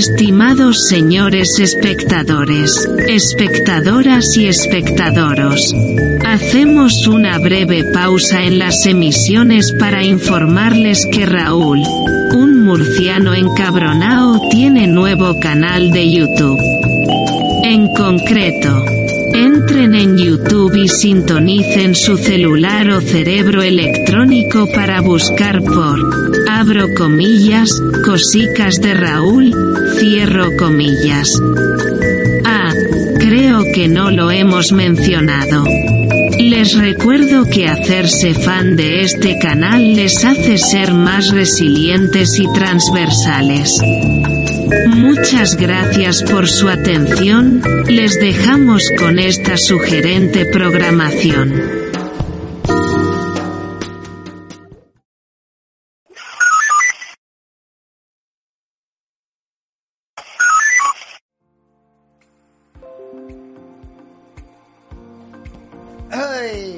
Estimados señores espectadores, espectadoras y espectadoros, hacemos una breve pausa en las emisiones para informarles que Raúl, un murciano encabronao, tiene nuevo canal de YouTube. En concreto, Entren en YouTube y sintonicen su celular o cerebro electrónico para buscar por, abro comillas, cosicas de Raúl, cierro comillas. Ah, creo que no lo hemos mencionado. Les recuerdo que hacerse fan de este canal les hace ser más resilientes y transversales. Muchas gracias por su atención, les dejamos con esta sugerente programación.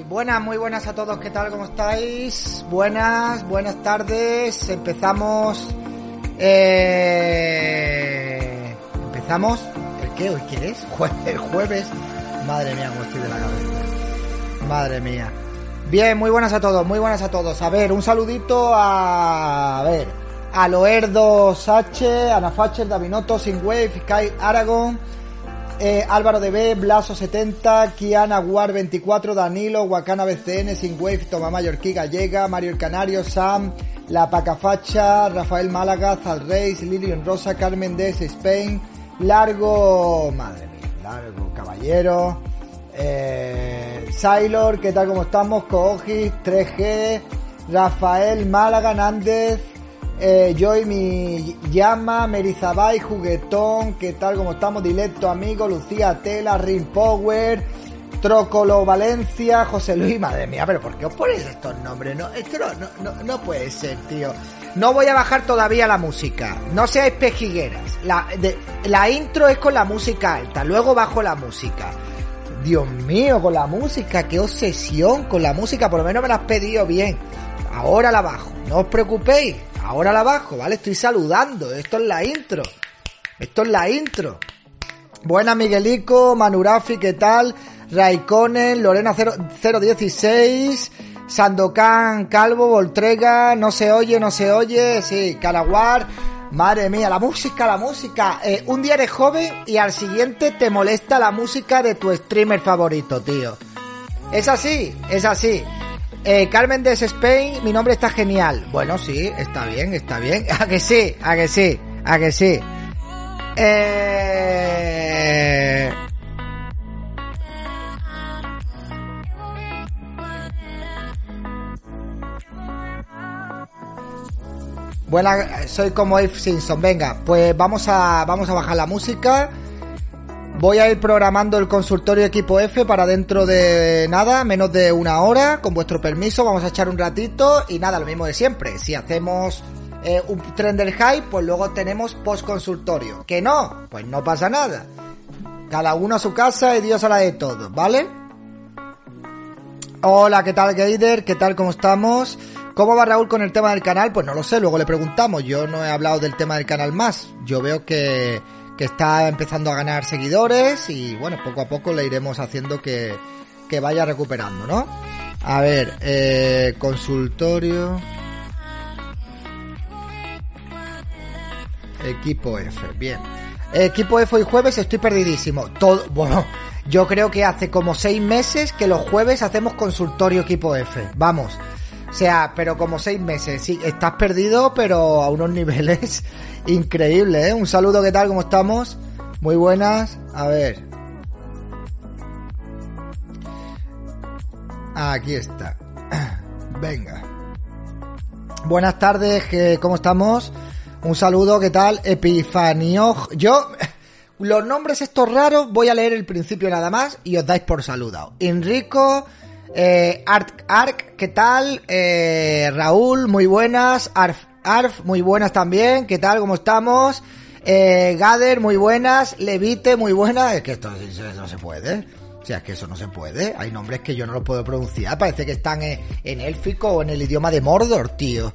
Buenas, muy buenas a todos, ¿qué tal? ¿Cómo estáis? Buenas, buenas tardes. Empezamos. Eh, empezamos. ¿El qué? ¿Hoy qué es? El jueves. Madre mía, cómo estoy de la cabeza. Madre mía. Bien, muy buenas a todos, muy buenas a todos. A ver, un saludito a. A ver. A Loerdo Sache, Ana Facher, Davinoto, Wave, Sky Aragon. Eh, Álvaro DB, Blaso 70, Kiana War 24, Danilo, Wakana BCN, Wave, Toma Mallorquí Gallega, Mario el Canario, Sam, La Pacafacha, Rafael Málaga, Zalreis, Lilian Rosa, Carmen Des, Spain, Largo, madre mía, Largo, Caballero, eh, Sailor, ¿qué tal como estamos? Koogis, 3G, Rafael Málaga, Nández, eh, Joy, mi llama, Merizabay, Juguetón, ¿qué tal? como estamos? Dilecto amigo, Lucía Tela, Ring Power, Trócolo Valencia, José Luis, madre mía, pero ¿por qué os ponéis estos nombres? No, esto no, no, no, puede ser, tío. No voy a bajar todavía la música. No seáis pejigueras. La, de, la intro es con la música alta, luego bajo la música. Dios mío, con la música, qué obsesión con la música, por lo menos me la has pedido bien. Ahora la bajo, no os preocupéis, ahora la bajo, ¿vale? Estoy saludando, esto es la intro. Esto es la intro. Buena Miguelico, Manurafi, ¿qué tal? Raikkonen, Lorena 0, 016, Sandokan, Calvo, Voltrega, no se oye, no se oye, sí, Caraguar, madre mía, la música, la música. Eh, un día eres joven y al siguiente te molesta la música de tu streamer favorito, tío. Es así, es así. Eh, Carmen de Spain, mi nombre está genial. Bueno, sí, está bien, está bien. A que sí, a que sí, a que sí. Eh... Buena, soy como Eve Simpson. Venga, pues vamos a, vamos a bajar la música. Voy a ir programando el consultorio equipo F para dentro de nada, menos de una hora. Con vuestro permiso, vamos a echar un ratito y nada, lo mismo de siempre. Si hacemos eh, un tren del hype, pues luego tenemos post consultorio. Que no, pues no pasa nada. Cada uno a su casa y Dios a la de todos, ¿vale? Hola, ¿qué tal, Gaider? ¿Qué tal, cómo estamos? ¿Cómo va Raúl con el tema del canal? Pues no lo sé, luego le preguntamos. Yo no he hablado del tema del canal más. Yo veo que, que está empezando a ganar seguidores y bueno, poco a poco le iremos haciendo que, que vaya recuperando, ¿no? A ver, eh, consultorio. Equipo F, bien. Equipo F hoy jueves estoy perdidísimo. Todo, bueno, yo creo que hace como seis meses que los jueves hacemos consultorio equipo F. Vamos. O sea, pero como seis meses. Sí, estás perdido, pero a unos niveles increíbles, ¿eh? Un saludo, ¿qué tal? ¿Cómo estamos? Muy buenas. A ver. Aquí está. Venga. Buenas tardes, ¿cómo estamos? Un saludo, ¿qué tal? Epifanio. Yo, los nombres estos raros, voy a leer el principio nada más y os dais por saludado. Enrico, eh, Arc, Arc, ¿qué tal? Eh, Raúl, muy buenas. Arf, Arf, muy buenas también. ¿Qué tal? ¿Cómo estamos? Eh, Gader, muy buenas. Levite, muy buenas. Es que esto no se puede. O sea, es que eso no se puede. Hay nombres que yo no los puedo pronunciar. Parece que están en, en élfico o en el idioma de Mordor, tío.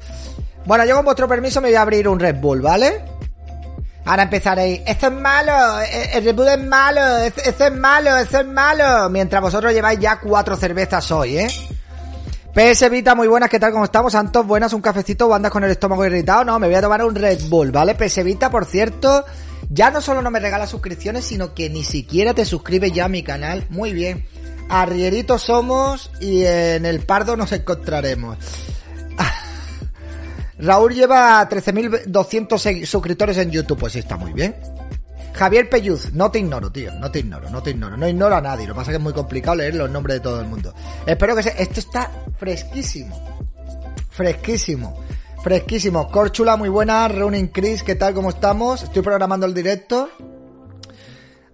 Bueno, yo con vuestro permiso me voy a abrir un Red Bull, ¿vale? Ahora empezaréis. Esto es malo, eh, el Bull es malo, esto es malo, esto es malo. Mientras vosotros lleváis ya cuatro cervezas hoy, ¿eh? PS Vita, muy buenas, ¿qué tal? ¿Cómo estamos? Santos, buenas, un cafecito o andas con el estómago irritado. No, me voy a tomar un Red Bull, ¿vale? PS Vita, por cierto, ya no solo no me regala suscripciones, sino que ni siquiera te suscribes ya a mi canal. Muy bien. Arrieritos somos y en el Pardo nos encontraremos. Raúl lleva 13.200 segui- suscriptores en YouTube, pues sí, está muy bien. Javier Pelluz, no te ignoro, tío, no te ignoro, no te ignoro, no ignoro a nadie, lo que pasa es que es muy complicado leer los nombres de todo el mundo. Espero que se... Esto está fresquísimo, fresquísimo, fresquísimo. Corchula, muy buena, Running Chris, ¿qué tal, cómo estamos? Estoy programando el directo.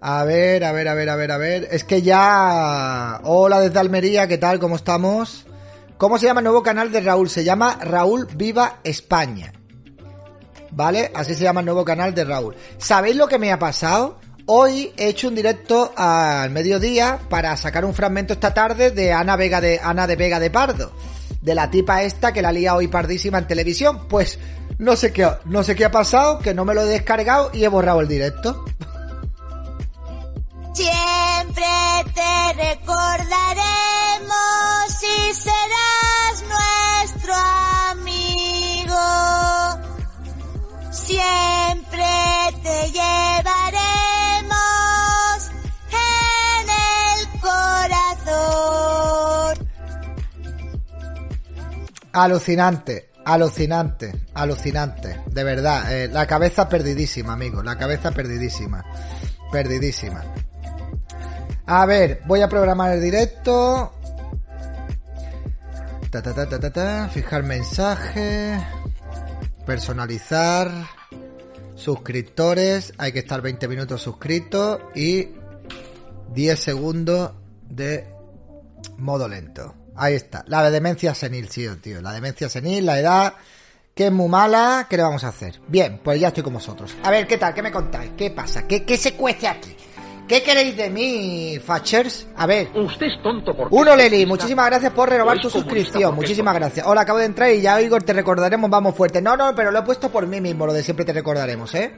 A ver, a ver, a ver, a ver, a ver. Es que ya... Hola desde Almería, ¿qué tal? ¿Cómo estamos? ¿Cómo se llama el nuevo canal de Raúl? Se llama Raúl Viva España. ¿Vale? Así se llama el nuevo canal de Raúl. ¿Sabéis lo que me ha pasado? Hoy he hecho un directo al mediodía para sacar un fragmento esta tarde de Ana Vega de Ana de Vega de Pardo. De la tipa esta que la lía hoy pardísima en televisión. Pues no sé qué, no sé qué ha pasado, que no me lo he descargado y he borrado el directo. Siempre te recordaremos y serás Siempre te llevaremos en el corazón. Alucinante, alucinante, alucinante. De verdad, eh, la cabeza perdidísima, amigo. La cabeza perdidísima. Perdidísima. A ver, voy a programar el directo. Ta, ta, ta, ta, ta, ta. Fijar mensaje. Personalizar. Suscriptores. Hay que estar 20 minutos suscritos. Y 10 segundos de modo lento. Ahí está. La demencia senil, tío, tío. La demencia senil, la edad, que es muy mala. ¿Qué le vamos a hacer? Bien, pues ya estoy con vosotros. A ver, ¿qué tal? ¿Qué me contáis? ¿Qué pasa? ¿Qué, qué se cuece aquí? ¿Qué queréis de mí, Fachers? A ver. Usted es tonto porque... Uno, Leli, muchísimas gracias por renovar tu suscripción. Muchísimas gracias. Hola, acabo de entrar y ya, Igor, te recordaremos, vamos fuerte. No, no, pero lo he puesto por mí mismo, lo de siempre te recordaremos, ¿eh?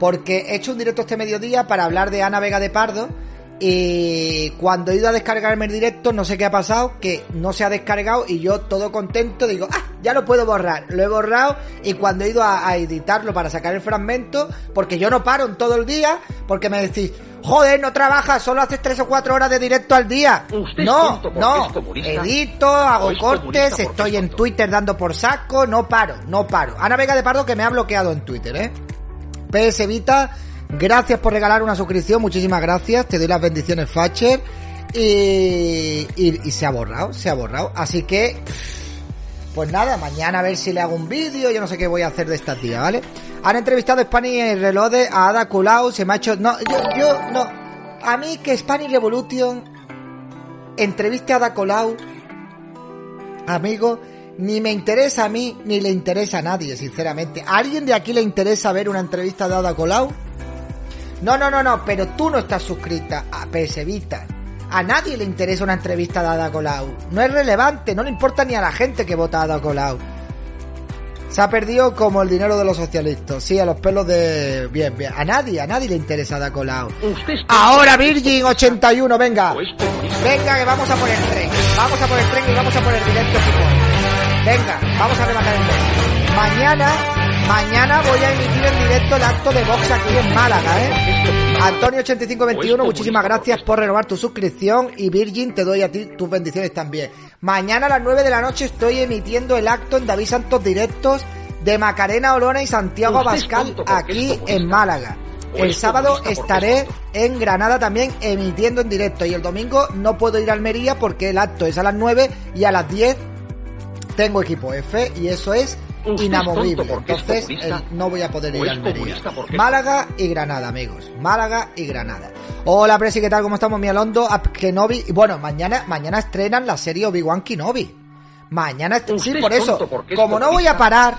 Porque he hecho un directo este mediodía para hablar de Ana Vega de Pardo. Y cuando he ido a descargarme el directo, no sé qué ha pasado, que no se ha descargado y yo todo contento digo, ah, ya lo puedo borrar. Lo he borrado y cuando he ido a, a editarlo para sacar el fragmento, porque yo no paro en todo el día, porque me decís, joder, no trabajas, solo haces tres o cuatro horas de directo al día. Usted no, no, edito, hago es cortes, estoy es en. Twitter dando por saco, no paro, no paro. Ana Vega de Pardo que me ha bloqueado en Twitter, ¿eh? PS Vita, gracias por regalar una suscripción, muchísimas gracias, te doy las bendiciones Facher y, y, y se ha borrado, se ha borrado, así que pues nada, mañana a ver si le hago un vídeo, yo no sé qué voy a hacer de esta tía, ¿vale? Han entrevistado a Spanish Reloaded a Ada Colau, se me ha hecho, no, yo, yo, no, a mí que Spanish Revolution entreviste a Ada Colau, amigo, ni me interesa a mí, ni le interesa a nadie, sinceramente. ¿A alguien de aquí le interesa ver una entrevista de Ada Colau? No, no, no, no, pero tú no estás suscrita a PS Vita. A nadie le interesa una entrevista de Ada Colau. No es relevante, no le importa ni a la gente que vota a Ada Colau. Se ha perdido como el dinero de los socialistas. Sí, a los pelos de... Bien, bien. A nadie, a nadie le interesa Ada Colau. Ahora Virgin 81, venga. Venga, que vamos a por el tren. Vamos a por el tren y vamos a por el directo. Venga, vamos a rematar el tren. Mañana, mañana voy a emitir en directo el acto de Vox aquí en Málaga, ¿eh? Antonio8521, muchísimas gracias por renovar tu suscripción y Virgin te doy a ti tus bendiciones también. Mañana a las 9 de la noche estoy emitiendo el acto en David Santos Directos de Macarena Olona y Santiago Abascal aquí en Málaga. El sábado estaré en Granada también emitiendo en directo y el domingo no puedo ir a Almería porque el acto es a las 9 y a las 10 tengo equipo F y eso es inamovible. Entonces eh, no voy a poder ir a es Almería. Málaga y Granada, amigos. Málaga y Granada. Hola, Presi, ¿qué tal? ¿Cómo estamos? Mi Alondo, Kenobi. Y bueno, mañana, mañana estrenan la serie Obi-Wan Kenobi. Mañana, sí, es por eso, tonto porque es como no voy a parar,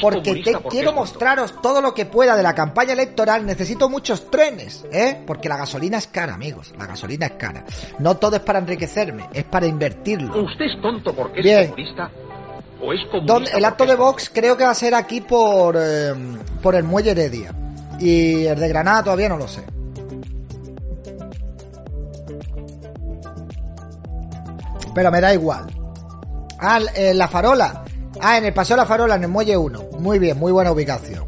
porque comunista te porque quiero mostraros todo lo que pueda de la campaña electoral, necesito muchos trenes, ¿eh? Porque la gasolina es cara, amigos, la gasolina es cara. No todo es para enriquecerme, es para invertirlo. ¿Usted es tonto porque es Bien. comunista? ¿O es comunista Don- el acto de Vox creo que va a ser aquí por, eh, por el Muelle Heredia. Y el de Granada todavía no lo sé. Pero me da igual. Ah, en la farola. Ah, en el Paseo de la Farola, en el Muelle 1. Muy bien, muy buena ubicación.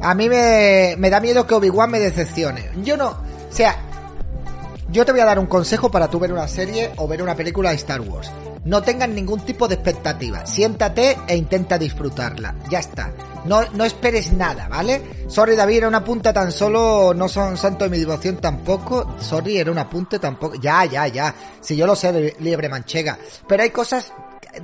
A mí me, me da miedo que Obi-Wan me decepcione. Yo no... O sea, yo te voy a dar un consejo para tú ver una serie o ver una película de Star Wars. No tengas ningún tipo de expectativa. Siéntate e intenta disfrutarla. Ya está. No, no esperes nada, ¿vale? Sorry, David, era una punta tan solo. No son santo de mi devoción tampoco. Sorry, era un apunte tampoco. Ya, ya, ya. Si yo lo sé, de liebre manchega. Pero hay cosas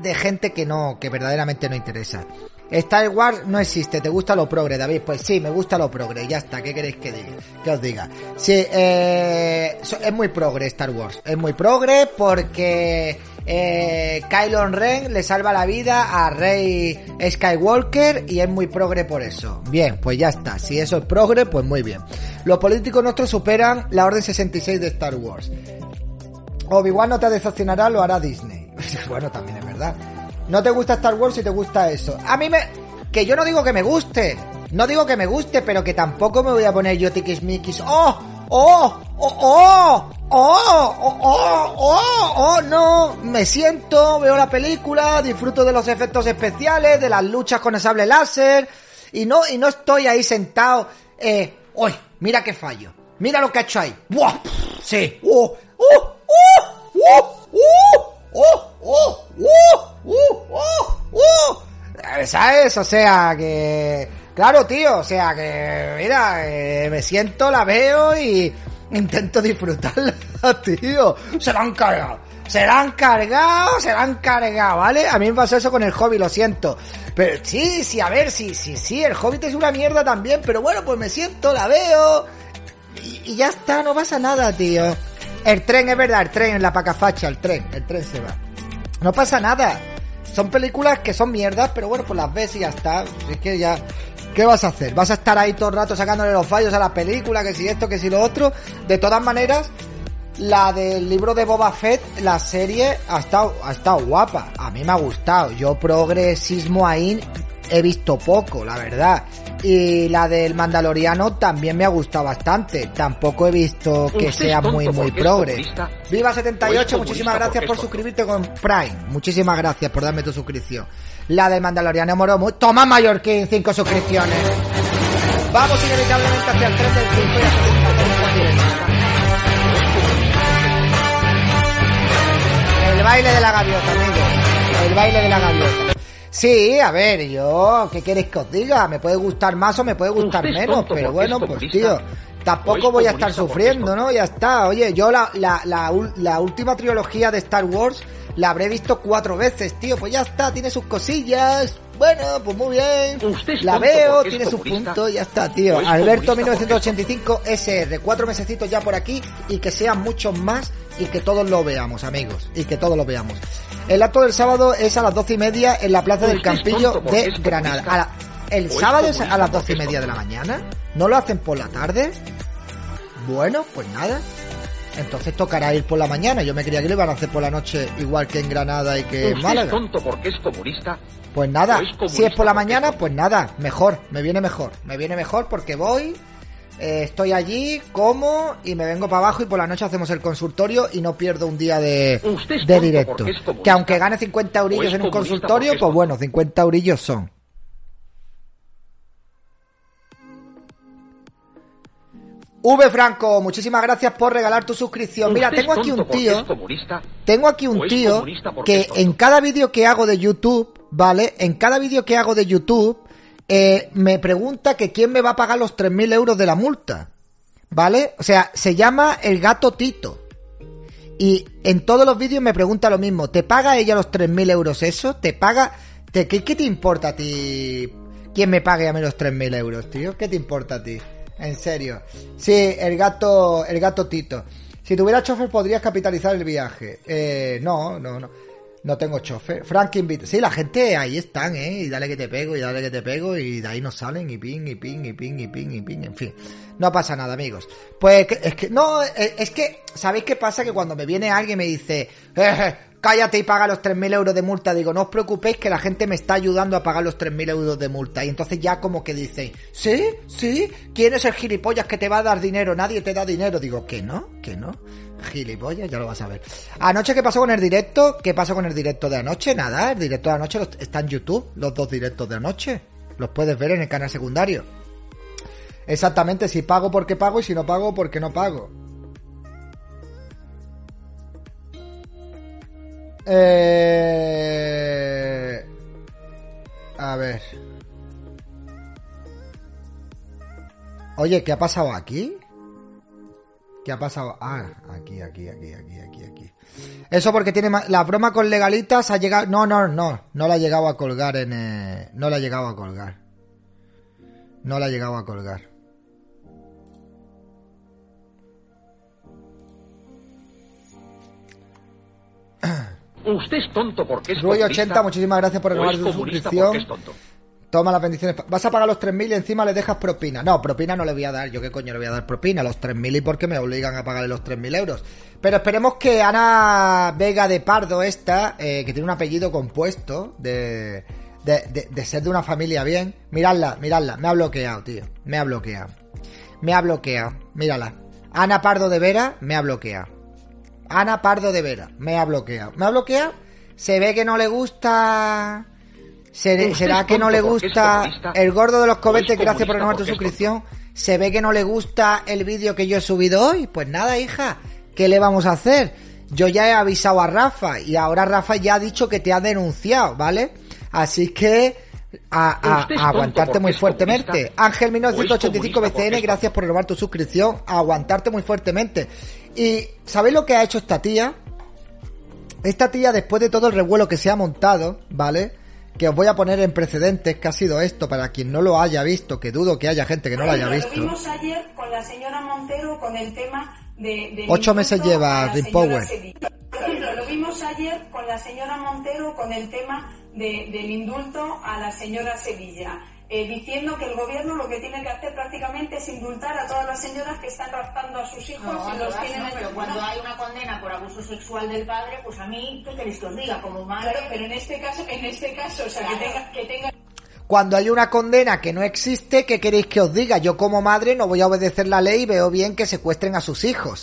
de gente que no, que verdaderamente no interesa. Star Wars no existe, ¿te gusta lo progre, David? Pues sí, me gusta lo progre, ya está, ¿qué queréis que diga? Que os diga. Sí, eh, es muy progre Star Wars, es muy progre porque eh, Kylo Ren le salva la vida a Rey Skywalker y es muy progre por eso. Bien, pues ya está, si eso es progre, pues muy bien. Los políticos nuestros superan la Orden 66 de Star Wars. Obi-Wan no te decepcionará, lo hará Disney. bueno, también es verdad. No te gusta Star Wars si te gusta eso. A mí me... Que yo no digo que me guste. No digo que me guste, pero que tampoco me voy a poner yo tiquismiquis. ¡Oh! ¡Oh! ¡Oh! ¡Oh! ¡Oh! ¡Oh! ¡Oh! ¡Oh! ¡Oh! No. Me siento, veo la película, disfruto de los efectos especiales, de las luchas con el sable láser. Y no, y no estoy ahí sentado. Eh... ¡Uy! Mira qué fallo. Mira lo que ha hecho ahí. ¡Buah! Sí. ¡Oh! ¡Oh! ¡Oh! ¡Oh! ¡Oh! ¡Oh! ¡Oh! ¡Oh! ¡Oh! ¡Oh! ¡Oh! ¿Sabes? O sea que... Claro, tío, o sea que... Mira, eh, me siento, la veo y intento disfrutarla, tío. Se la han cargado. Se la han cargado, se la han cargado, ¿vale? A mí me pasó eso con el hobby, lo siento. Pero sí, sí, a ver, sí, sí, sí, el Hobbit es una mierda también, pero bueno, pues me siento, la veo y, ya está, no pasa nada, tío. El tren, es verdad, el tren, en la pacafacha, el tren, el tren se va. No pasa nada. Son películas que son mierdas, pero bueno, pues las ves y ya está. Es que ya... ¿Qué vas a hacer? ¿Vas a estar ahí todo el rato sacándole los fallos a la película? Que si esto, que si lo otro. De todas maneras, la del libro de Boba Fett, la serie, ha estado, ha estado guapa. A mí me ha gustado. Yo progresismo ahí he visto poco, la verdad. Y la del Mandaloriano también me ha gustado bastante. Tampoco he visto que sea muy, muy progre. Viva O es 78, comunista muchísimas gracias por suscribirte con Prime. Muchísimas gracias por darme tu suscripción. La del Mandaloriano Moro muy... Toma Mallorquín, 5 suscripciones. Vamos inevitablemente hacia el tren del tiempo y hacia el baile de la gaviota, amigo. El baile de la gaviota. Sí, a ver, yo, ¿qué queréis que os diga? Me puede gustar más o me puede gustar menos, pero bueno, es pues tío, tampoco voy a estar sufriendo, ¿no? Ya está. Oye, yo la, la, la, la última trilogía de Star Wars la habré visto cuatro veces, tío, pues ya está, tiene sus cosillas. Bueno, pues muy bien. Usted La veo, tiene sus puntos, ya está, tío. Alberto comunista 1985 SR, cuatro mesecitos ya por aquí y que sean muchos más y que todos lo veamos, amigos. Y que todos lo veamos. El acto del sábado es a las doce y media en la Plaza del Campillo de. Granada. A la- el sábado es a las doce y media de la mañana. ¿No lo hacen por la tarde? Bueno, pues nada. Entonces tocará ir por la mañana. Yo me creía que lo iban a hacer por la noche, igual que en Granada y que en ¿Usted es Málaga. tonto porque es comunista? Pues nada, ¿O es comunista si es por la mañana, es pues nada, mejor, me viene mejor. Me viene mejor porque voy, eh, estoy allí, como y me vengo para abajo y por la noche hacemos el consultorio y no pierdo un día de, de directo. Que aunque gane 50 eurillos ¿O es en un consultorio, pues bueno, 50 eurillos son. V Franco, muchísimas gracias por regalar tu suscripción. Mira, ¿Usted es tengo aquí un tío. Tengo aquí ¿O un tío que en cada vídeo que hago de YouTube, ¿vale? En cada vídeo que hago de YouTube, eh, me pregunta que quién me va a pagar los 3.000 euros de la multa, ¿vale? O sea, se llama el gato Tito. Y en todos los vídeos me pregunta lo mismo. ¿Te paga ella los 3.000 euros eso? ¿Te paga? ¿Te, qué, ¿Qué te importa a ti quién me pague a mí los 3.000 euros, tío? ¿Qué te importa a ti? En serio. Sí, el gato, el gato Tito. Si tuviera chofer podrías capitalizar el viaje. Eh, no, no, no. No tengo chofer. Frank invita. Sí, la gente ahí están, ¿eh? Y dale que te pego, y dale que te pego, y de ahí nos salen, y ping, y ping, y ping, y ping, y ping, en fin. No pasa nada, amigos. Pues es que, no, eh, es que, ¿sabéis qué pasa? Que cuando me viene alguien y me dice, eh, cállate y paga los 3.000 euros de multa, digo, no os preocupéis que la gente me está ayudando a pagar los 3.000 euros de multa. Y entonces ya como que dicen, ¿sí? ¿Sí? ¿Quién es el gilipollas que te va a dar dinero? Nadie te da dinero. Digo, ¿que no? ¿Que no? Gilipollas, ya lo vas a ver. Anoche, ¿qué pasó con el directo? ¿Qué pasó con el directo de anoche? Nada, el directo de anoche está en YouTube, los dos directos de anoche. Los puedes ver en el canal secundario. Exactamente, si pago porque pago y si no pago porque no pago. Eh... A ver. Oye, ¿qué ha pasado aquí? ¿Qué ha pasado? Ah, aquí, aquí, aquí, aquí, aquí, aquí. Eso porque tiene la broma con legalitas ha llegado. No, no, no. No la ha llegado a colgar en. Eh, no la ha llegado a colgar. No la ha llegado a colgar. Usted es tonto porque es Rui 80, muchísimas gracias por renovar su suscripción. Toma las bendiciones. Vas a pagar los 3.000 y encima le dejas propina. No, propina no le voy a dar. Yo qué coño le voy a dar propina. Los 3.000 y porque me obligan a pagarle los 3.000 euros. Pero esperemos que Ana Vega de Pardo esta, eh, que tiene un apellido compuesto de, de, de, ser de una familia bien. Miradla, miradla. Me ha bloqueado, tío. Me ha bloqueado. Me ha bloqueado. Mírala. Ana Pardo de Vera me ha bloqueado. Ana Pardo de Vera me ha bloqueado. ¿Me ha bloqueado? Se ve que no le gusta ¿Será que no le gusta el gordo de los cohetes? Gracias por renovar tu suscripción. ¿Se ve que no le gusta el vídeo que yo he subido hoy? Pues nada, hija. ¿Qué le vamos a hacer? Yo ya he avisado a Rafa y ahora Rafa ya ha dicho que te ha denunciado, ¿vale? Así que a, aguantarte muy fuertemente. Ángel 1985 BCN, gracias por renovar tu suscripción. A aguantarte muy fuertemente. Y ¿sabéis lo que ha hecho esta tía? Esta tía, después de todo el revuelo que se ha montado, ¿vale? Que os voy a poner en precedentes que ha sido esto para quien no lo haya visto, que dudo que haya gente que no lo haya visto. Lo vimos ayer con la señora Montero con el tema de... Ocho meses lleva Power. Lo vimos ayer con la señora Montero con el tema de, del indulto a la señora Sevilla. Eh, diciendo que el gobierno lo que tiene que hacer prácticamente es indultar a todas las señoras que están raptando a sus hijos y los tienen pero cuando hay una condena por abuso sexual del padre, pues a mí, ¿qué queréis que os diga? Como madre... pero en este caso, en este caso, o sea, que tenga... Que tenga... Cuando hay una condena que no existe, ¿qué queréis que os diga? Yo como madre no voy a obedecer la ley y veo bien que secuestren a sus hijos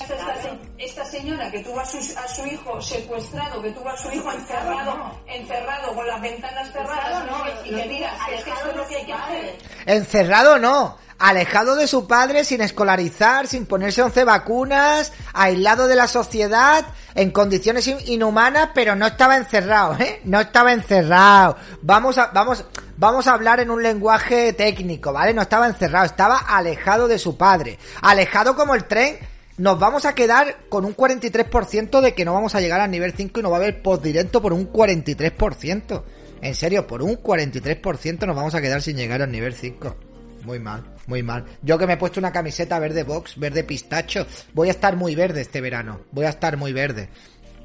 esta señora que tuvo a su, a su hijo secuestrado, que tuvo a su hijo encerrado, encerrado con las ventanas cerradas, ¿no? y le digas que esto es lo que hay que hacer. Encerrado no, alejado de su padre, sin escolarizar, sin ponerse 11 vacunas, aislado de la sociedad, en condiciones inhumanas, pero no estaba encerrado, ¿eh? No estaba encerrado. Vamos a, vamos, vamos a hablar en un lenguaje técnico, ¿vale? No estaba encerrado, estaba alejado de su padre. Alejado como el tren nos vamos a quedar con un 43% de que no vamos a llegar al nivel 5 y no va a haber post directo por un 43%. En serio, por un 43% nos vamos a quedar sin llegar al nivel 5. Muy mal, muy mal. Yo que me he puesto una camiseta verde box, verde pistacho, voy a estar muy verde este verano. Voy a estar muy verde.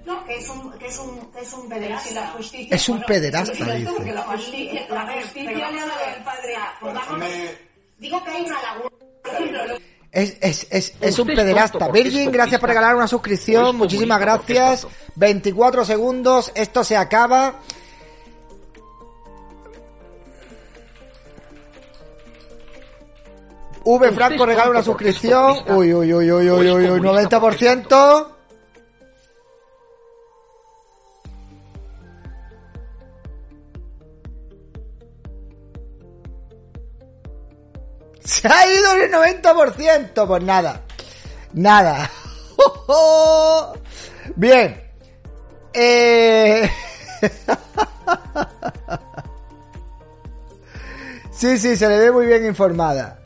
No, que es un, que es un, que es un pederasta. la justicia, es un pederasta, dice. La justicia, la justicia le ha dado al padre. Digo que hay una laguna. Es, es, es, es un pederasta. Virgin, gracias por regalar una suscripción. Muchísimas gracias. 24 segundos. Esto se acaba. V Franco regala una suscripción. Uy, uy, uy, uy, uy, uy, uy, 90%. Se ha ido el 90%. Pues nada. Nada. Bien. Eh... sí, sí, se le ve muy bien informada.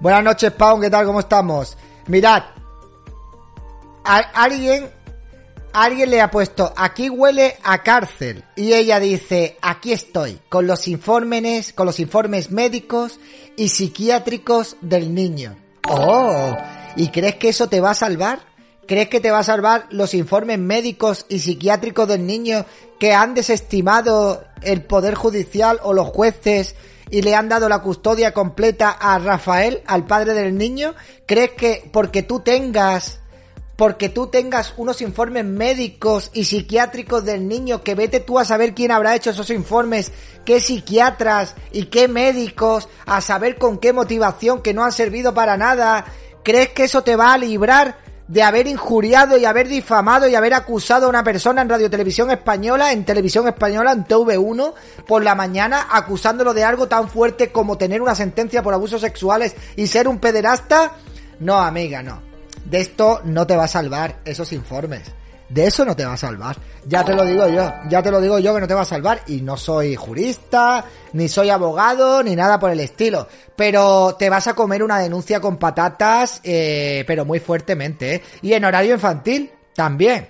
Buenas noches, Paun, ¿qué tal? ¿Cómo estamos? Mirad. alguien, alguien le ha puesto, aquí huele a cárcel. Y ella dice, aquí estoy, con los informes, con los informes médicos y psiquiátricos del niño. Oh, ¿y crees que eso te va a salvar? ¿Crees que te va a salvar los informes médicos y psiquiátricos del niño que han desestimado el Poder Judicial o los jueces y le han dado la custodia completa a Rafael, al padre del niño? ¿Crees que porque tú tengas porque tú tengas unos informes médicos y psiquiátricos del niño, que vete tú a saber quién habrá hecho esos informes, qué psiquiatras y qué médicos, a saber con qué motivación que no han servido para nada, ¿crees que eso te va a librar de haber injuriado y haber difamado y haber acusado a una persona en Radio Televisión Española, en Televisión Española, en TV1, por la mañana, acusándolo de algo tan fuerte como tener una sentencia por abusos sexuales y ser un pederasta? No, amiga, no. De esto no te va a salvar esos informes. De eso no te va a salvar. Ya te lo digo yo. Ya te lo digo yo que no te va a salvar. Y no soy jurista, ni soy abogado, ni nada por el estilo. Pero te vas a comer una denuncia con patatas, eh, pero muy fuertemente, ¿eh? Y en horario infantil, también.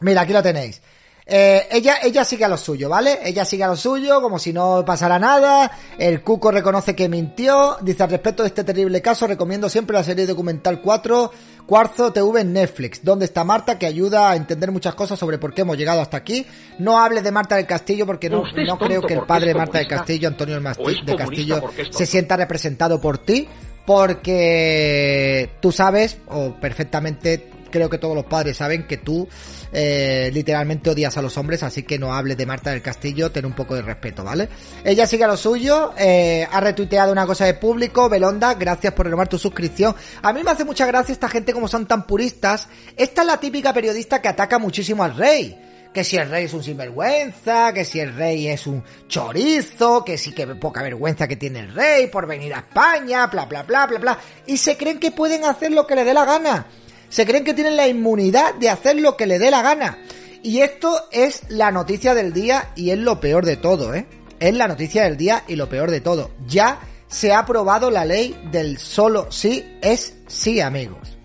Mira, aquí lo tenéis. Eh, ella, ella sigue a lo suyo, ¿vale? Ella sigue a lo suyo, como si no pasara nada. El Cuco reconoce que mintió. Dice al respecto de este terrible caso, recomiendo siempre la serie documental 4, Cuarzo TV en Netflix. Donde está Marta, que ayuda a entender muchas cosas sobre por qué hemos llegado hasta aquí. No hables de Marta del Castillo, porque no, creo que el padre de Marta del. Castillo, Antonio del, de Castillo, se sienta representado por ti. Porque tú sabes, o perfectamente creo que todos los padres saben que tú eh, literalmente odias a los hombres, así que no hables de Marta del Castillo, ten un poco de respeto, ¿vale? Ella sigue a lo suyo, eh, ha retuiteado una cosa de público, Belonda, gracias por renovar tu suscripción. A mí me hace mucha gracia esta gente como son tan puristas. Esta es la típica periodista que ataca muchísimo al rey que si el rey es un sinvergüenza, que si el rey es un chorizo, que sí que poca vergüenza que tiene el rey por venir a España, bla bla bla bla bla, y se creen que pueden hacer lo que le dé la gana. Se creen que tienen la inmunidad de hacer lo que le dé la gana. Y esto es la noticia del día y es lo peor de todo, ¿eh? Es la noticia del día y lo peor de todo. Ya se ha aprobado la ley del solo sí es sí, amigos.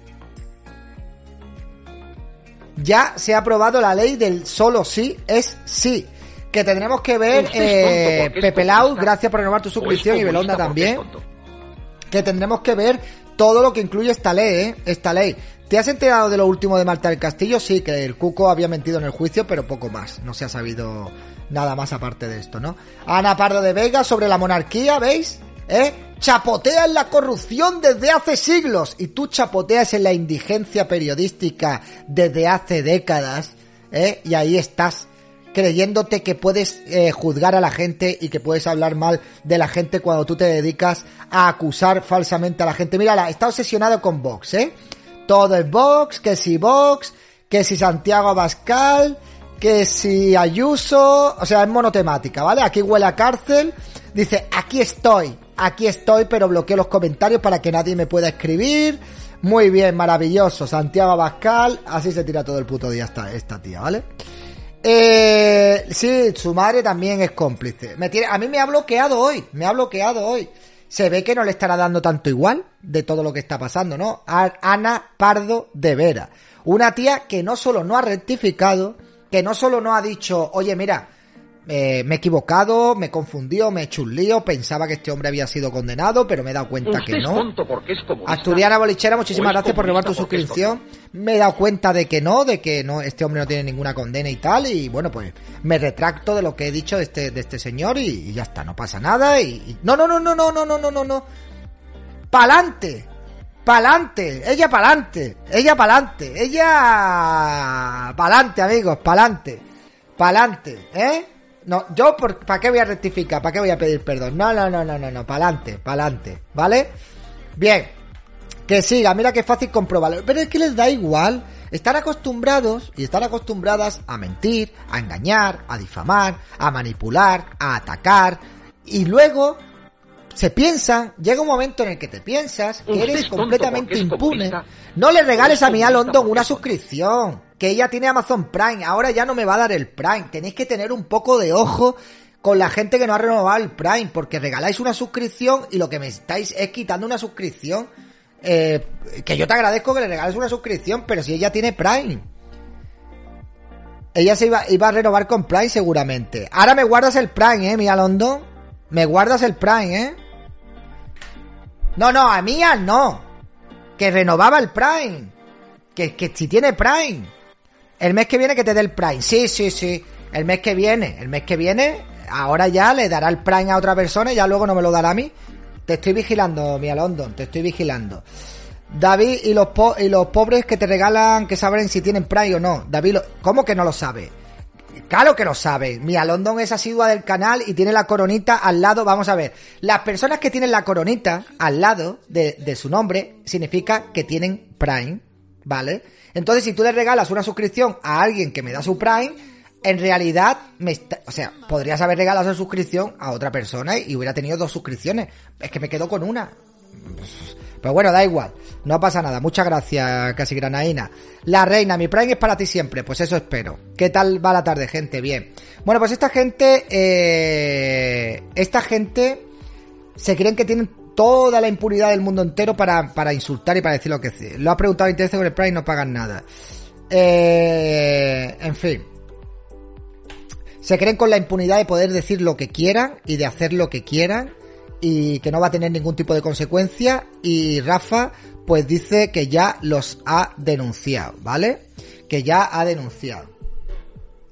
ya se ha aprobado la ley del solo sí es sí. Que tendremos que ver, eh, Pepe Lau, gracias por renovar tu suscripción y Belonda también. Que tendremos que ver todo lo que incluye esta ley, ¿eh? Esta ley. ¿Te has enterado de lo último de Marta del Castillo? Sí, que el Cuco había mentido en el juicio, pero poco más. No se ha sabido nada más aparte de esto, ¿no? Ana Pardo de Vega sobre la monarquía, ¿veis? ¿Eh? Chapotea en la corrupción desde hace siglos y tú chapoteas en la indigencia periodística desde hace décadas, ¿eh? Y ahí estás creyéndote que puedes eh, juzgar a la gente y que puedes hablar mal de la gente cuando tú te dedicas a acusar falsamente a la gente. Mírala, está obsesionado con Vox, ¿eh? Todo es Vox, que si Vox, que si Santiago Abascal, que si Ayuso, o sea, es monotemática, ¿vale? Aquí huele a cárcel. Dice, aquí estoy, aquí estoy, pero bloqueo los comentarios para que nadie me pueda escribir. Muy bien, maravilloso. Santiago Abascal, así se tira todo el puto día esta, esta tía, ¿vale? Eh, sí, su madre también es cómplice. Me tiene, a mí me ha bloqueado hoy, me ha bloqueado hoy. Se ve que no le estará dando tanto igual de todo lo que está pasando, ¿no? Ana Pardo de Vera. Una tía que no solo no ha rectificado, que no solo no ha dicho, oye, mira, eh, me he equivocado, me confundió, me he hecho un lío, pensaba que este hombre había sido condenado, pero me he dado cuenta Usted que no. es. Asturiana Bolichera, muchísimas gracias por renovar tu suscripción. Me he dado cuenta de que no, de que no, este hombre no tiene ninguna condena y tal, y bueno, pues me retracto de lo que he dicho de este, de este señor y, y ya está, no pasa nada y, y- no, no, no, no, no, no, no, no, no, no. Pa'lante, pa'lante, ella pa'lante, ella pa'lante, ella pa'lante, amigos, pa'lante, pa'lante, ¿eh? No, yo, ¿para qué voy a rectificar? ¿Para qué voy a pedir perdón? No, no, no, no, no, no, pa'lante, pa'lante, ¿vale? Bien, que siga, mira qué fácil comprobarlo. Pero es que les da igual. Están acostumbrados y están acostumbradas a mentir, a engañar, a difamar, a manipular, a atacar. Y luego se piensan, llega un momento en el que te piensas que eres completamente impune. No le regales a mi porque una suscripción. Que ella tiene Amazon Prime. Ahora ya no me va a dar el Prime. Tenéis que tener un poco de ojo con la gente que no ha renovado el Prime. Porque regaláis una suscripción y lo que me estáis es quitando una suscripción eh, que yo te agradezco que le regales una suscripción, pero si ella tiene Prime. Ella se iba, iba a renovar con Prime seguramente. Ahora me guardas el Prime, eh, Mía Londo. Me guardas el Prime, eh. No, no, a Mía no. Que renovaba el Prime. Que, que si tiene Prime. El mes que viene que te dé el Prime. Sí, sí, sí. El mes que viene. El mes que viene. Ahora ya le dará el Prime a otra persona y ya luego no me lo dará a mí. Te estoy vigilando, Mía London. Te estoy vigilando. David y los, po- y los pobres que te regalan que saben si tienen Prime o no. David, ¿cómo que no lo sabe? Claro que lo sabe. Mia London es asidua del canal y tiene la coronita al lado. Vamos a ver. Las personas que tienen la coronita al lado de, de su nombre significa que tienen Prime. ¿Vale? Entonces, si tú le regalas una suscripción a alguien que me da su Prime, en realidad, me está- o sea, podrías haber regalado esa suscripción a otra persona y hubiera tenido dos suscripciones. Es que me quedo con una. Pero bueno, da igual. No pasa nada. Muchas gracias, casi granaína. La reina, mi Prime es para ti siempre. Pues eso espero. ¿Qué tal va la tarde, gente? Bien. Bueno, pues esta gente. eh, esta gente. Se creen que tienen toda la impunidad del mundo entero para, para insultar y para decir lo que sea. Lo has preguntado en interés con el Prime y no pagan nada. Eh, en fin. Se creen con la impunidad de poder decir lo que quieran y de hacer lo que quieran y que no va a tener ningún tipo de consecuencia y Rafa pues dice que ya los ha denunciado, ¿vale? Que ya ha denunciado.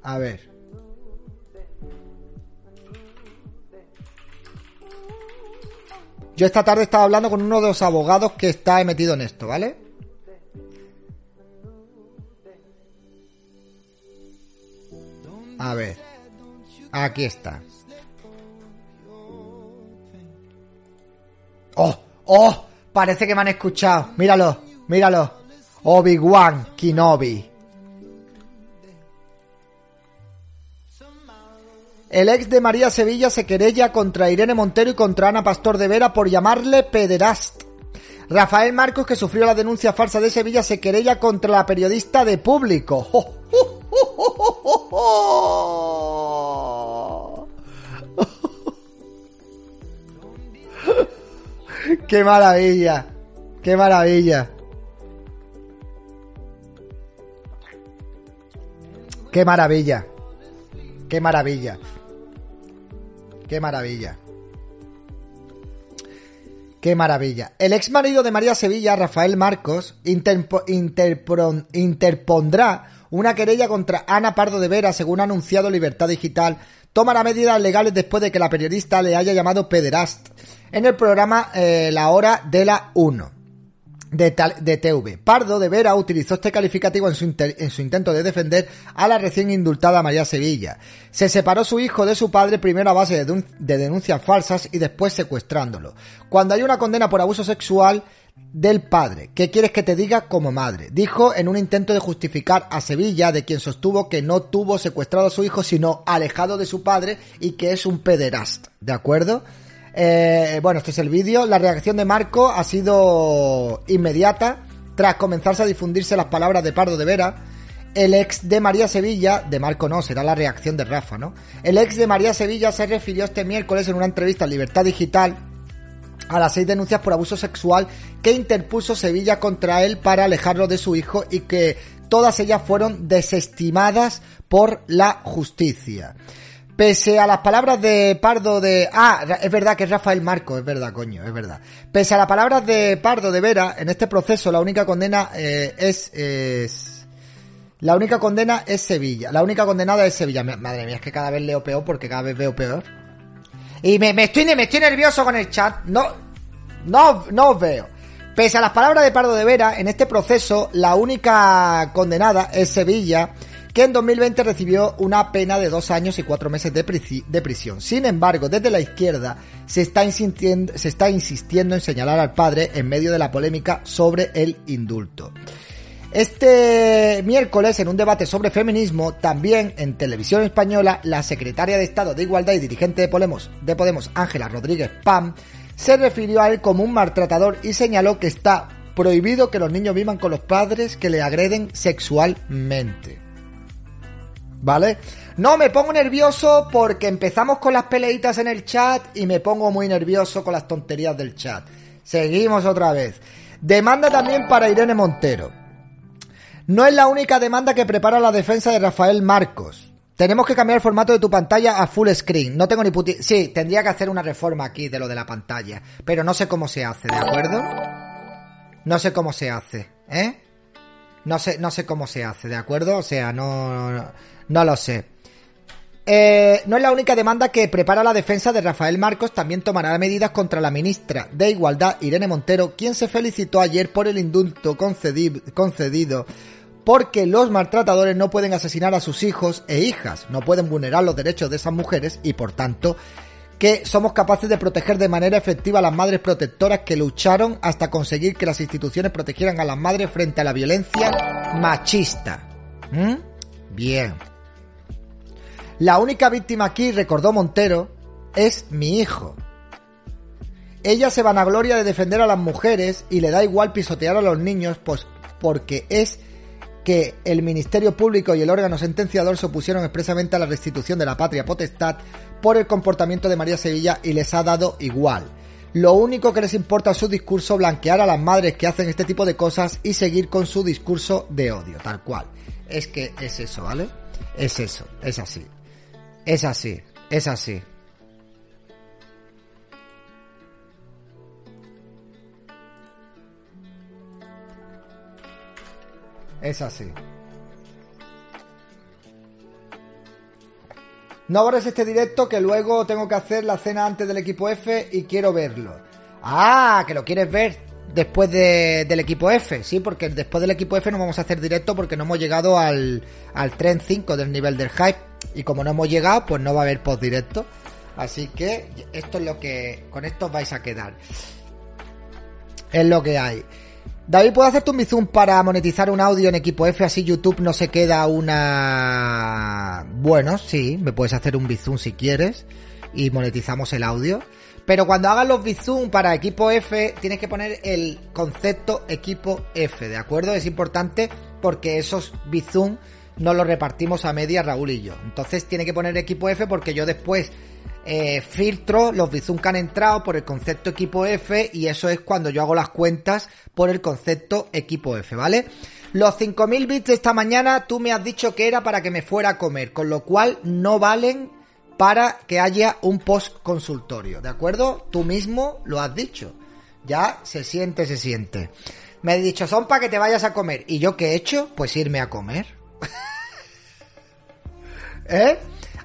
A ver. Yo esta tarde estaba hablando con uno de los abogados que está metido en esto, ¿vale? A ver. Aquí está. ¡Oh! ¡Oh! Parece que me han escuchado. Míralo, míralo. Obi-Wan Kenobi. El ex de María Sevilla se querella contra Irene Montero y contra Ana Pastor de Vera por llamarle pederast. Rafael Marcos, que sufrió la denuncia falsa de Sevilla, se querella contra la periodista de público. ¡Qué maravilla! ¡Qué maravilla! ¡Qué maravilla! ¡Qué maravilla! ¡Qué maravilla! ¡Qué maravilla! El ex marido de María Sevilla, Rafael Marcos, interpondrá una querella contra Ana Pardo de Vera, según ha anunciado Libertad Digital. Tomará medidas legales después de que la periodista le haya llamado pederast en el programa eh, La Hora de la 1 de, de TV. Pardo de Vera utilizó este calificativo en su, intento de defender a la recién indultada María Sevilla. Se separó su hijo de su padre primero a base de, de denuncias falsas y después secuestrándolo. Cuando hay una condena por abuso sexual del padre, ¿qué quieres que te diga como madre? Dijo en un intento de justificar a Sevilla, de quien sostuvo que no tuvo secuestrado a su hijo, sino alejado de su padre y que es un pederast. ¿De acuerdo? Eh, bueno, este es el vídeo. La reacción de Marco ha sido inmediata tras comenzarse a difundirse las palabras de Pardo de Vera. El ex de María Sevilla, de Marco no, será la reacción de Rafa, ¿no? El ex de María Sevilla se refirió este miércoles en una entrevista en Libertad Digital a las seis denuncias por abuso sexual que interpuso Sevilla contra él para alejarlo de su hijo y que todas ellas fueron desestimadas por la justicia. Pese a las palabras de Pardo de... Ah, es verdad que es Rafael Marco, es verdad, coño, es verdad. Pese a las palabras de Pardo de Vera, en este proceso la única condena eh, es. La única condena es Sevilla. La única condenada es Sevilla. Madre mía, es que cada vez leo peor porque cada vez veo peor. Y me, me estoy, me estoy nervioso con el chat. No, no, no os veo. Pese a las palabras de Pardo de Vera, en este proceso la única condenada es Sevilla, que en 2020 recibió una pena de dos años y cuatro meses de, prisi- de prisión. Sin embargo, desde la izquierda se está, insistiendo, se está insistiendo en señalar al padre en medio de la polémica sobre el indulto. Este miércoles, en un debate sobre feminismo, también en televisión española, la secretaria de Estado de Igualdad y dirigente de Podemos, de Podemos Ángela Rodríguez Pam, se refirió a él como un maltratador y señaló que está prohibido que los niños vivan con los padres que le agreden sexualmente. ¿Vale? No, me pongo nervioso porque empezamos con las peleitas en el chat y me pongo muy nervioso con las tonterías del chat. Seguimos otra vez. Demanda también para Irene Montero. No es la única demanda que prepara la defensa de Rafael Marcos. Tenemos que cambiar el formato de tu pantalla a full screen. No tengo ni puti... Sí, tendría que hacer una reforma aquí de lo de la pantalla. Pero no sé cómo se hace, ¿de acuerdo? No sé cómo se hace, ¿eh? No sé, no sé cómo se hace, ¿de acuerdo? O sea, no, no, no lo sé. Eh, no es la única demanda que prepara la defensa de Rafael Marcos, también tomará medidas contra la ministra de Igualdad, Irene Montero, quien se felicitó ayer por el indulto concedi- concedido porque los maltratadores no pueden asesinar a sus hijos e hijas, no pueden vulnerar los derechos de esas mujeres y por tanto que somos capaces de proteger de manera efectiva a las madres protectoras que lucharon hasta conseguir que las instituciones protegieran a las madres frente a la violencia machista. ¿Mm? Bien. La única víctima aquí, recordó Montero, es mi hijo. Ella se vanagloria de defender a las mujeres y le da igual pisotear a los niños, pues porque es que el Ministerio Público y el órgano sentenciador se opusieron expresamente a la restitución de la patria potestad por el comportamiento de María Sevilla y les ha dado igual. Lo único que les importa es su discurso blanquear a las madres que hacen este tipo de cosas y seguir con su discurso de odio, tal cual. Es que es eso, ¿vale? Es eso, es así. Es así, es así. Es así. No borres este directo que luego tengo que hacer la cena antes del equipo F y quiero verlo. Ah, que lo quieres ver después de- del equipo F, sí, porque después del equipo F no vamos a hacer directo porque no hemos llegado al, al tren 5 del nivel del hype. Y como no hemos llegado, pues no va a haber post directo. Así que esto es lo que. Con esto vais a quedar. Es lo que hay. David, ¿puedo hacerte un bizum para monetizar un audio en equipo F? Así YouTube no se queda una... Bueno, sí, me puedes hacer un bizum si quieres y monetizamos el audio. Pero cuando hagas los bizum para equipo F, tienes que poner el concepto equipo F, ¿de acuerdo? Es importante porque esos bizum no los repartimos a media Raúl y yo. Entonces tiene que poner equipo F porque yo después eh, filtro los bizum que han entrado por el concepto equipo F y eso es cuando yo hago las cuentas por el concepto equipo F, ¿vale? Los 5.000 bits de esta mañana tú me has dicho que era para que me fuera a comer, con lo cual no valen para que haya un post consultorio, ¿de acuerdo? Tú mismo lo has dicho. Ya se siente, se siente. Me has dicho, son para que te vayas a comer. ¿Y yo qué he hecho? Pues irme a comer. ¿Eh?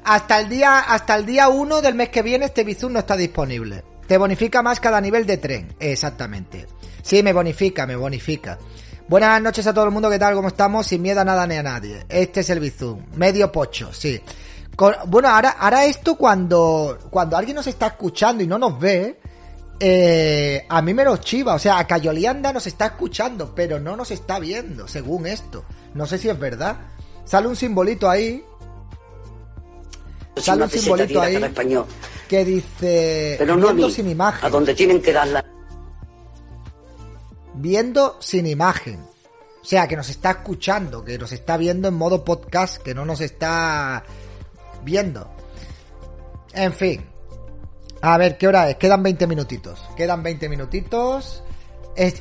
Hasta el día hasta el día 1 del mes que viene este Bizum no está disponible. Te bonifica más cada nivel de tren, exactamente. Sí, me bonifica, me bonifica. Buenas noches a todo el mundo, ¿qué tal? ¿Cómo estamos? Sin miedo a nada ni a nadie. Este es el Bizum, medio pocho, sí. Con- bueno, ahora, ahora esto cuando, cuando alguien nos está escuchando y no nos ve, eh, a mí me lo chiva. O sea, a Cayolianda nos está escuchando, pero no nos está viendo, según esto. No sé si es verdad. Sale un simbolito ahí. Sale un simbolito ahí que dice Pero no a viendo mí, sin imagen. a donde tienen que dar la... Viendo sin imagen. O sea, que nos está escuchando, que nos está viendo en modo podcast, que no nos está viendo. En fin. A ver, ¿qué hora es? Quedan 20 minutitos. Quedan 20 minutitos.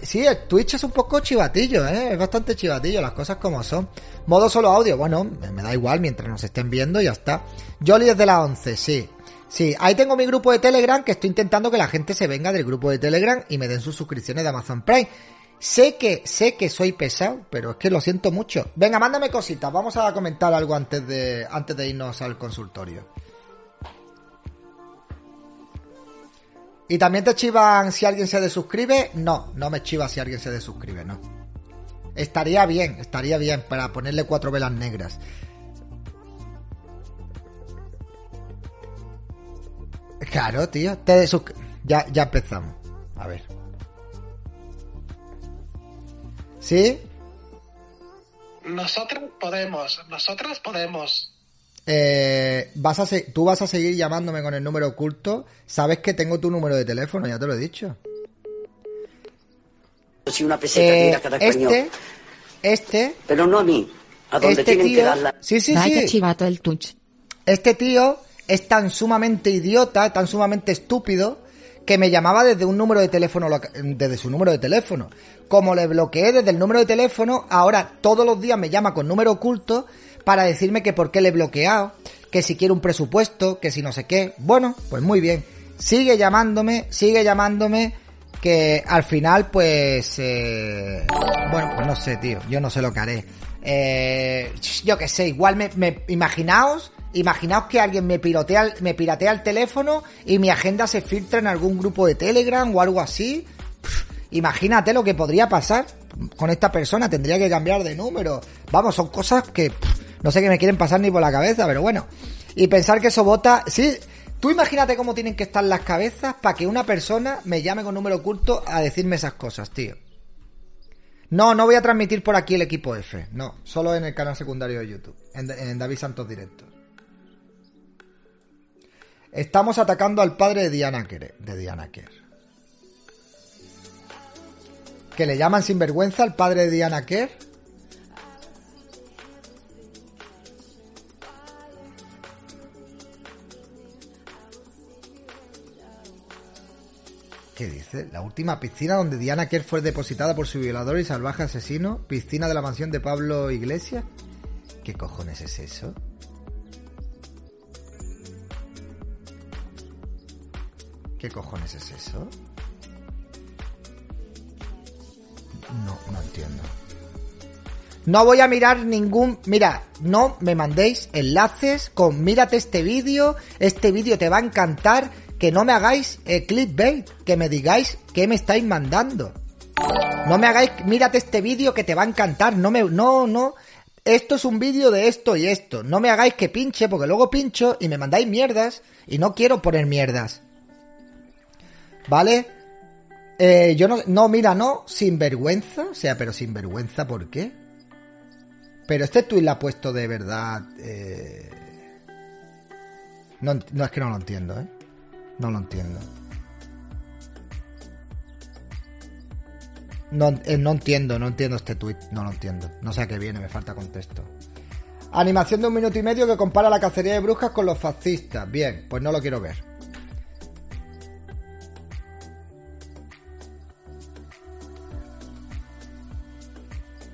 Sí, Twitch es un poco chivatillo, ¿eh? Es bastante chivatillo, las cosas como son. Modo solo audio, bueno, me, da igual mientras nos estén viendo ya está. Jolly desde la 11, sí. Sí, ahí tengo mi grupo de Telegram que estoy intentando que la gente se venga del grupo de Telegram y me den sus suscripciones de Amazon Prime. Sé que, sé que soy pesado, pero es que lo siento mucho. Venga, mándame cositas. Vamos a comentar algo antes de, antes de irnos al consultorio. ¿Y también te chivan si alguien se desuscribe? No, no me chiva si alguien se desuscribe, no. Estaría bien, estaría bien para ponerle cuatro velas negras. Claro, tío. Te ya, ya empezamos. A ver. ¿Sí? Nosotros podemos, nosotros podemos. Eh, vas a se- tú vas a seguir llamándome con el número oculto. Sabes que tengo tu número de teléfono, ya te lo he dicho. Si una peseta que ir Eh, español. este, este, Pero no a mí, a donde este tienen que tío, dar la... sí, sí, Vaya sí. chivato el touch. Este tío es tan sumamente idiota, tan sumamente estúpido, que me llamaba desde un número de teléfono, desde su número de teléfono. Como le bloqueé desde el número de teléfono, ahora todos los días me llama con número oculto para decirme que por qué le he bloqueado, que si quiere un presupuesto, que si no sé qué. Bueno, pues muy bien. Sigue llamándome, sigue llamándome, que al final pues... eh, bueno, pues no sé, tío, yo no sé lo que haré. Eh, yo qué sé, igual me- imaginaos, imaginaos que alguien me pirotea, el- me piratea el teléfono y mi agenda se filtra en algún grupo de Telegram o algo así. Imagínate lo que podría pasar con esta persona, tendría que cambiar de número. Vamos, son cosas que no sé qué me quieren pasar ni por la cabeza, pero bueno. Y pensar que eso vota, sí, tú imagínate cómo tienen que estar las cabezas para que una persona me llame con número oculto a decirme esas cosas, tío. No, no voy a transmitir por aquí el equipo F. No, solo en el canal secundario de YouTube. En, en David Santos Directo. Estamos atacando al padre de Diana Kerr. De Diana Kerr. Que le llaman sinvergüenza al padre de Diana Kerr. ¿Qué dice? La última piscina donde Diana Kerr fue depositada por su violador y salvaje asesino. Piscina de la mansión de Pablo Iglesias. ¿Qué cojones es eso? ¿Qué cojones es eso? No, no entiendo. No voy a mirar ningún... Mira, no me mandéis enlaces con mírate este vídeo, este vídeo te va a encantar, que no me hagáis eh, clickbait, que me digáis qué me estáis mandando. No me hagáis, mírate este vídeo que te va a encantar, no me... No, no. Esto es un vídeo de esto y esto. No me hagáis que pinche, porque luego pincho y me mandáis mierdas y no quiero poner mierdas. ¿Vale? Eh, yo no, no, mira, no, sin vergüenza, o sea, pero sin vergüenza, ¿por qué? Pero este tweet lo ha puesto de verdad. eh, No, no es que no lo entiendo, ¿eh? No lo entiendo. No, eh, no entiendo, no entiendo este tweet, no lo entiendo. No sé a qué viene, me falta contexto. Animación de un minuto y medio que compara la cacería de brujas con los fascistas. Bien, pues no lo quiero ver.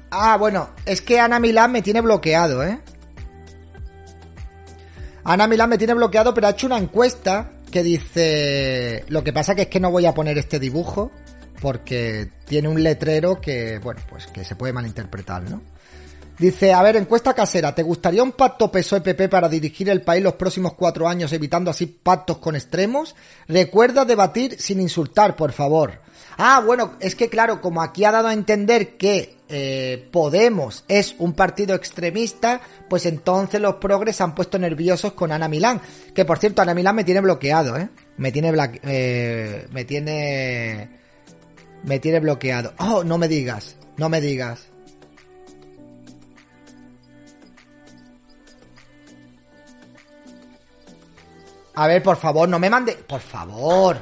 Ah, bueno, es que Ana Milán me tiene bloqueado, ¿eh? Ana Milán me tiene bloqueado, pero ha hecho una encuesta que dice... Lo que pasa que es que no voy a poner este dibujo porque tiene un letrero que, bueno, pues que se puede malinterpretar, ¿no? Dice, a ver, encuesta casera, ¿te gustaría un pacto PSOE-PP para dirigir el país los próximos cuatro años evitando así pactos con extremos? Recuerda debatir sin insultar, por favor. Ah, bueno, es que claro, como aquí ha dado a entender que eh, Podemos es un partido extremista, pues entonces los progres se han puesto nerviosos con Ana Milán. Que por cierto, Ana Milán me tiene bloqueado, ¿eh? Me tiene, bla- eh, me tiene, me tiene bloqueado. Oh, no me digas, no me digas. A ver, por favor, no me mande. Por favor.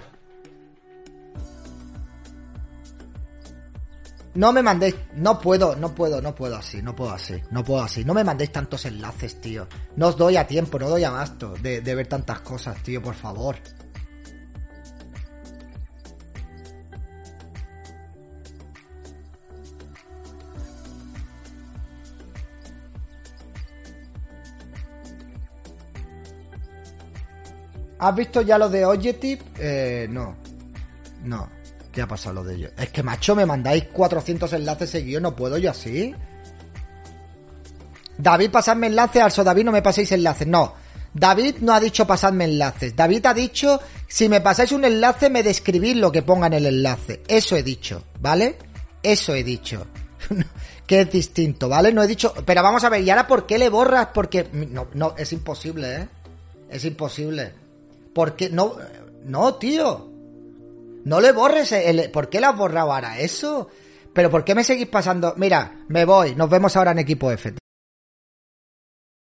No me mandéis. No puedo, no puedo, no puedo así, no puedo así, no puedo así. No me mandéis tantos enlaces, tío. No os doy a tiempo, no doy a basto de, de ver tantas cosas, tío, por favor. ¿Has visto ya lo de Objective? Eh, no. No. ¿Qué ha pasado lo de ellos? Es que, macho, me mandáis 400 enlaces seguidos. No puedo yo así. David, pasadme enlaces. Also, David, no me paséis enlaces. No. David no ha dicho pasadme enlaces. David ha dicho, si me pasáis un enlace, me describís lo que ponga en el enlace. Eso he dicho, ¿vale? Eso he dicho. que es distinto, ¿vale? No he dicho... Pero vamos a ver, ¿y ahora por qué le borras? Porque... No, no, es imposible, ¿eh? Es imposible. Porque no... No, tío. No le borres el... ¿Por qué le has borrado ahora eso? Pero ¿por qué me seguís pasando? Mira, me voy. Nos vemos ahora en equipo F.